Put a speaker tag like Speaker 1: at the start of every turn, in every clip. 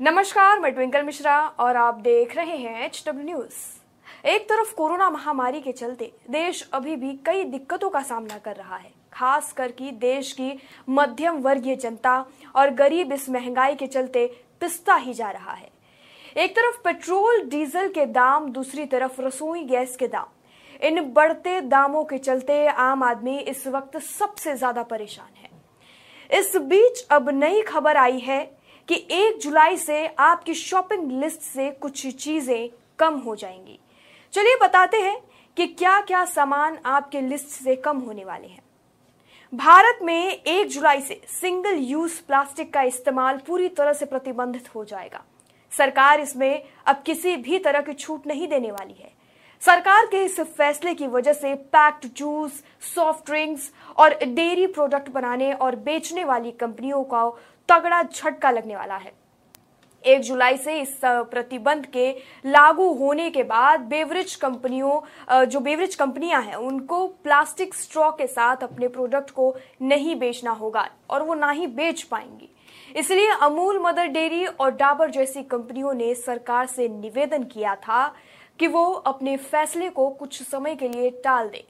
Speaker 1: नमस्कार, मैं ट्विंकल मिश्रा और आप देख रहे हैं एच डब्ल्यू न्यूज़ एक तरफ़ कोरोना महामारी के चलते देश अभी भी कई दिक्कतों का सामना कर रहा है खास करके देश की मध्यम वर्गीय जनता और गरीब इस महँगाई के चलते पिसता ही जा रहा है। एक तरफ़ पेट्रोल, डीजल के दाम, दूसरी तरफ़ रसोई गैस के दाम। इन बढ़ते दामों के चलते आम आदमी इस वक्त सबसे ज़्यादा परेशान है। इस बीच अब नई खबर आई है कि एक जुलाई से आपकी शॉपिंग लिस्ट से कुछ चीज़ें कम हो जाएँगी। चलिए बताते हैं कि क्या क्या सामान आपके लिस्ट से कम होने वाले हैं। भारत में एक जुलाई से सिंगल यूज़ प्लास्टिक का इस्तेमाल पूरी तरह से प्रतिबंधित हो जाएगा। सरकार इसमें अब किसी भी तरह की छूट नहीं देने वाली है। सरकार के इस फैसले की वजह से पैक्ड जूस, सॉफ्ट ड्रिंक्स और डेयरी प्रोडक्ट बनाने और बेचने वाली कंपनियों का तगड़ा झटका लगने वाला है। एक जुलाई से इस प्रतिबंध के लागू होने के बाद बेवरेज कंपनियों जो बेवरेज कंपनियाँ हैं, उनको प्लास्टिक स्ट्रॉ के साथ अपने प्रोडक्ट को नहीं बेचना होगा और वो ना ही बेच पाएँगी। इसलिए अमूल मदर डेयरी और डाबर जैसी कंपनियों ने सरकार से निवेदन किया था कि वो अपने फैसले को कुछ समय के लिए टाल दें।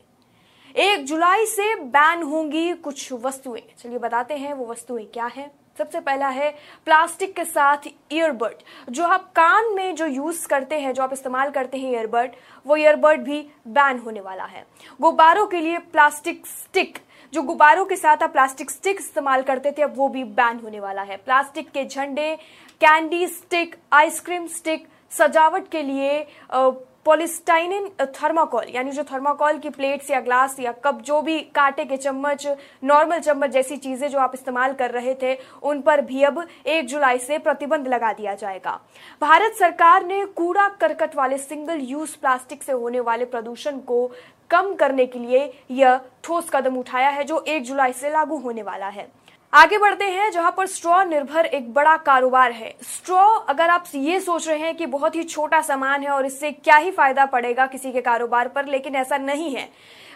Speaker 1: एक जुलाई से बैन होंगी कुछ वस्तुएँ। चलिए बताते हैं वो वस्तुएँ क्या हैं। सबसे पहला है प्लास्टिक के साथ ईयरबड जो आप कान में जो यूज़ करते हैं, जो आप इस्तेमाल करते हैं ईयरबड वो ईयरबड भी बैन होने वाला है। गुब्बारों के लिए प्लास्टिक स्टिक जो गुब्बारों के साथ आप प्लास्टिक स्टिक इस्तेमाल करते थे, अब वो भी बैन होने वाला है। प्लास्टिक के झंडे कैंडी स्टिक आइसक्रीम स्टिक सजावट के लिए पॉलिस्टाइनिन थर्माकोल यानी जो थर्माकोल की प्लेट्स या ग्लास या कप जो भी कांटे के चम्मच नॉर्मल चम्मच जैसी चीज़ें जो आप इस्तेमाल कर रहे थे, उन पर भी अब एक जुलाई से प्रतिबंध लगा दिया जाएगा। भारत सरकार ने कूड़ा करकट वाले सिंगल यूज़ प्लास्टिक से होने वाले प्रदूषण को कम करने के लिए यह ठोस कदम उठाया है, जो एक जुलाई से लागू होने वाला है। आगे बढ़ते हैं, जहाँ पर स्ट्रॉ निर्भर एक बड़ा कारोबार है। स्ट्रॉ, अगर आप ये सोच रहे हैं कि बहुत ही छोटा सामान है और इससे क्या ही फ़ायदा पड़ेगा किसी के कारोबार पर, लेकिन ऐसा नहीं है।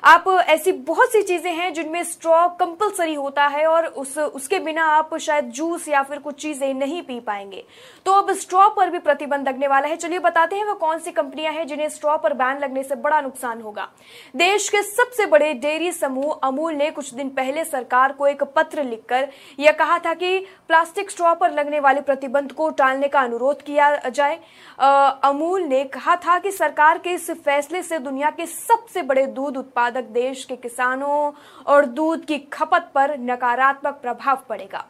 Speaker 1: आप ऐसी बहुत सी चीज़ें हैं जिनमें स्ट्रॉ कंपलसरी होता है और उस, उसके बिना आप शायद जूस या फिर कुछ चीज़ें नहीं पी पाएँगे। तो अब स्ट्रॉ पर भी प्रतिबंध लगने वाला है। चलिए बताते हैं वो कौन सी कंपनियाँ हैं जिन्हें स्ट्रॉ पर बैन लगने से बड़ा नुकसान होगा। देश के सबसे बड़े डेयरी समूह अमूल ने कुछ दिन पहले सरकार को एक पत्र लिखकर यह कहा था कि प्लास्टिक स्ट्रॉ पर लगने वाले प्रतिबंध को टालने का अनुरोध किया जाए। अमूल ने कहा था कि सरकार के इस फैसले से दुनिया के सबसे बड़े दूध उत्पादक उत्पादक देश के किसानों और दूध की खपत पर नकारात्मक प्रभाव पड़ेगा।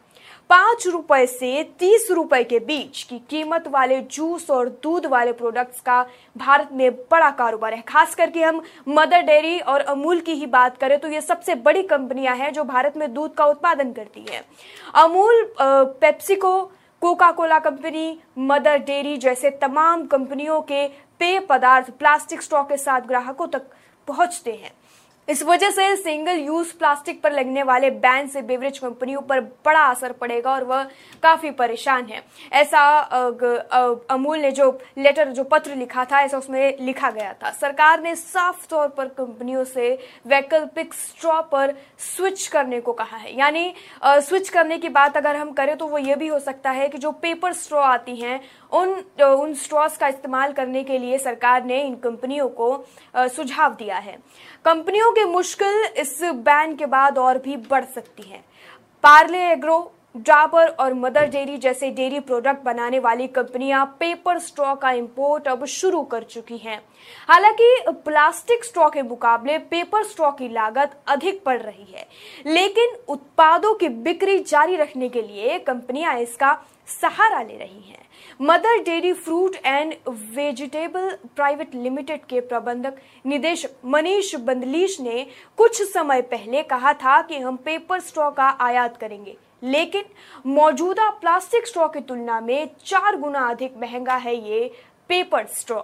Speaker 1: पाँच रुपए से तीस रुपए के बीच की कीमत वाले जूस और दूध वाले प्रोडक्ट्स का भारत में बड़ा कारोबार है। खास करके हम मदर डेयरी और अमूल की ही बात करें तो ये सबसे बड़ी कंपनियाँ हैं जो भारत में दूध का उत्पादन करती है। Amul PepsiCo Coca Cola company, Mother Dairy जैसे तमाम कंपनियों के पेय पदार्थ प्लास्टिक स्टॉक के साथ ग्राहकों तक पहुँचते हैं। इस वजह से सिंगल यूज़ प्लास्टिक पर लगने वाले बैन से बेवरेज कंपनियों पर बड़ा असर पड़ेगा और वह काफ़ी परेशान है। ऐसा अमूल ने जो लेटर जो पत्र लिखा था, ऐसा उसमें लिखा गया था। सरकार ने साफ़ तौर पर कंपनियों से वैकल्पिक स्ट्रॉ पर स्विच करने को कहा है। यानी स्विच करने की बात अगर हम करें तो वो ये भी हो सकता है कि जो पेपर स्ट्रॉ आती हैं, उन उन स्ट्रॉस का इस्तेमाल करने के लिए सरकार ने इन कंपनियों को सुझाव दिया है। कंपनियों की मुश्किल इस बैन के बाद और भी बढ़ सकती है। पार्ले एग्रो डाबर और मदर डेयरी जैसे डेयरी प्रोडक्ट बनाने वाली कंपनियाँ पेपर स्ट्रॉ का इंपोर्ट अब शुरू कर चुकी हैं। हालाँकि प्लास्टिक स्ट्रॉ के मुकाबले पेपर स्ट्रॉ की लागत अधिक पड़ रही है। लेकिन उत्पादों की बिक्री जारी रखने के लिए कंपनियाँ इसका सहारा ले रही हैं। Mother Dairy fruit and vegetable private limited के प्रबंधक निदेशक मनीष बंदलीश ने कुछ समय पहले कहा था कि हम पेपर स्ट्रॉ का आयात करेंगे। लेकिन मौजूदा प्लास्टिक स्ट्रॉ की तुलना में चार गुना अधिक महँगा है ये पेपर स्ट्रॉ।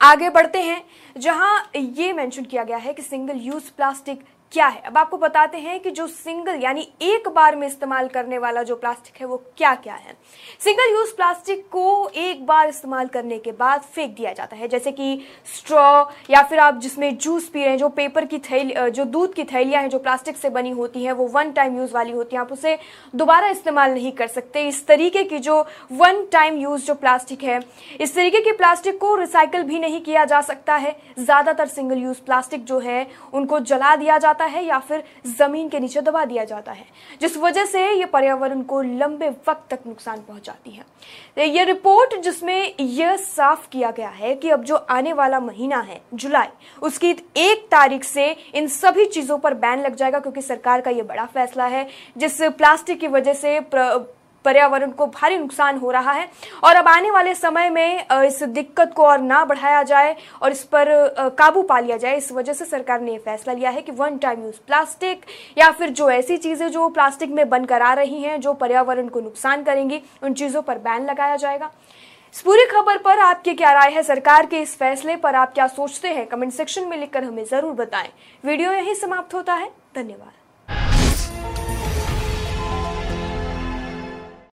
Speaker 1: आगे बढ़ते हैं, जहाँ ये मेंशन किया गया है कि सिंगल यूज़ प्लास्टिक क्या है? अब आपको बताते हैं कि जो सिंगल यानी एक बार में इस्तेमाल करने वाला जो प्लास्टिक है, वो क्या क्या है? सिंगल यूज़ प्लास्टिक को एक बार इस्तेमाल करने के बाद फेंक दिया जाता है। जैसे कि स्ट्रॉ या फिर आप जिसमें जूस पी रहे हैं, जो पेपर की थैली जो दूध की थैलियाँ हैं, जो प्लास्टिक से बनी होती हैं, वो वन टाइम यूज़ वाली होती हैं। आप उसे दोबारा इस्तेमाल नहीं कर सकते। इस तरीके की जो वन टाइम यूज़ जो प्लास्टिक है, इस तरीके की प्लास्टिक को रिसाइकल भी नहीं किया जा सकता है। ज़्यादातर सिंगल यूज़ प्लास्टिक जो है, उनको जला दिया जाता या फिर ज़मीन के नीचे दबा दिया जाता है, जिस वजह से ये पर्यावरण को लंबे वक्त तक नुकसान पहुंचाती है। ये रिपोर्ट जिसमें यह साफ़ किया गया है कि अब जो आने वाला महीना है, जुलाई, उसकी एक तारीख से इन सभी चीज़ों पर बैन लग जाएगा, क्योंकि सरकार का यह बड़ा फैसला है, जिस प्लास्टिक की वजह से पर्यावरण को भारी नुकसान हो रहा है। और अब आने वाले समय में इस दिक्कत को और ना बढ़ाया जाए और इस पर काबू पा लिया जाए, इस वजह से सरकार ने यह फैसला लिया है कि वन टाइम यूज़ प्लास्टिक या फिर जो ऐसी चीज़ें जो प्लास्टिक में बनकर आ रही हैं, जो पर्यावरण को नुकसान करेंगी, उन चीज़ों पर बैन लगाया जाएगा। इस पूरी खबर पर आपकी क्या राय है? सरकार के इस फैसले पर आप क्या सोचते हैं? कमेंट सेक्शन में लिखकर हमें ज़रूर बताएँ। वीडियो यही समाप्त होता है। धन्यवाद।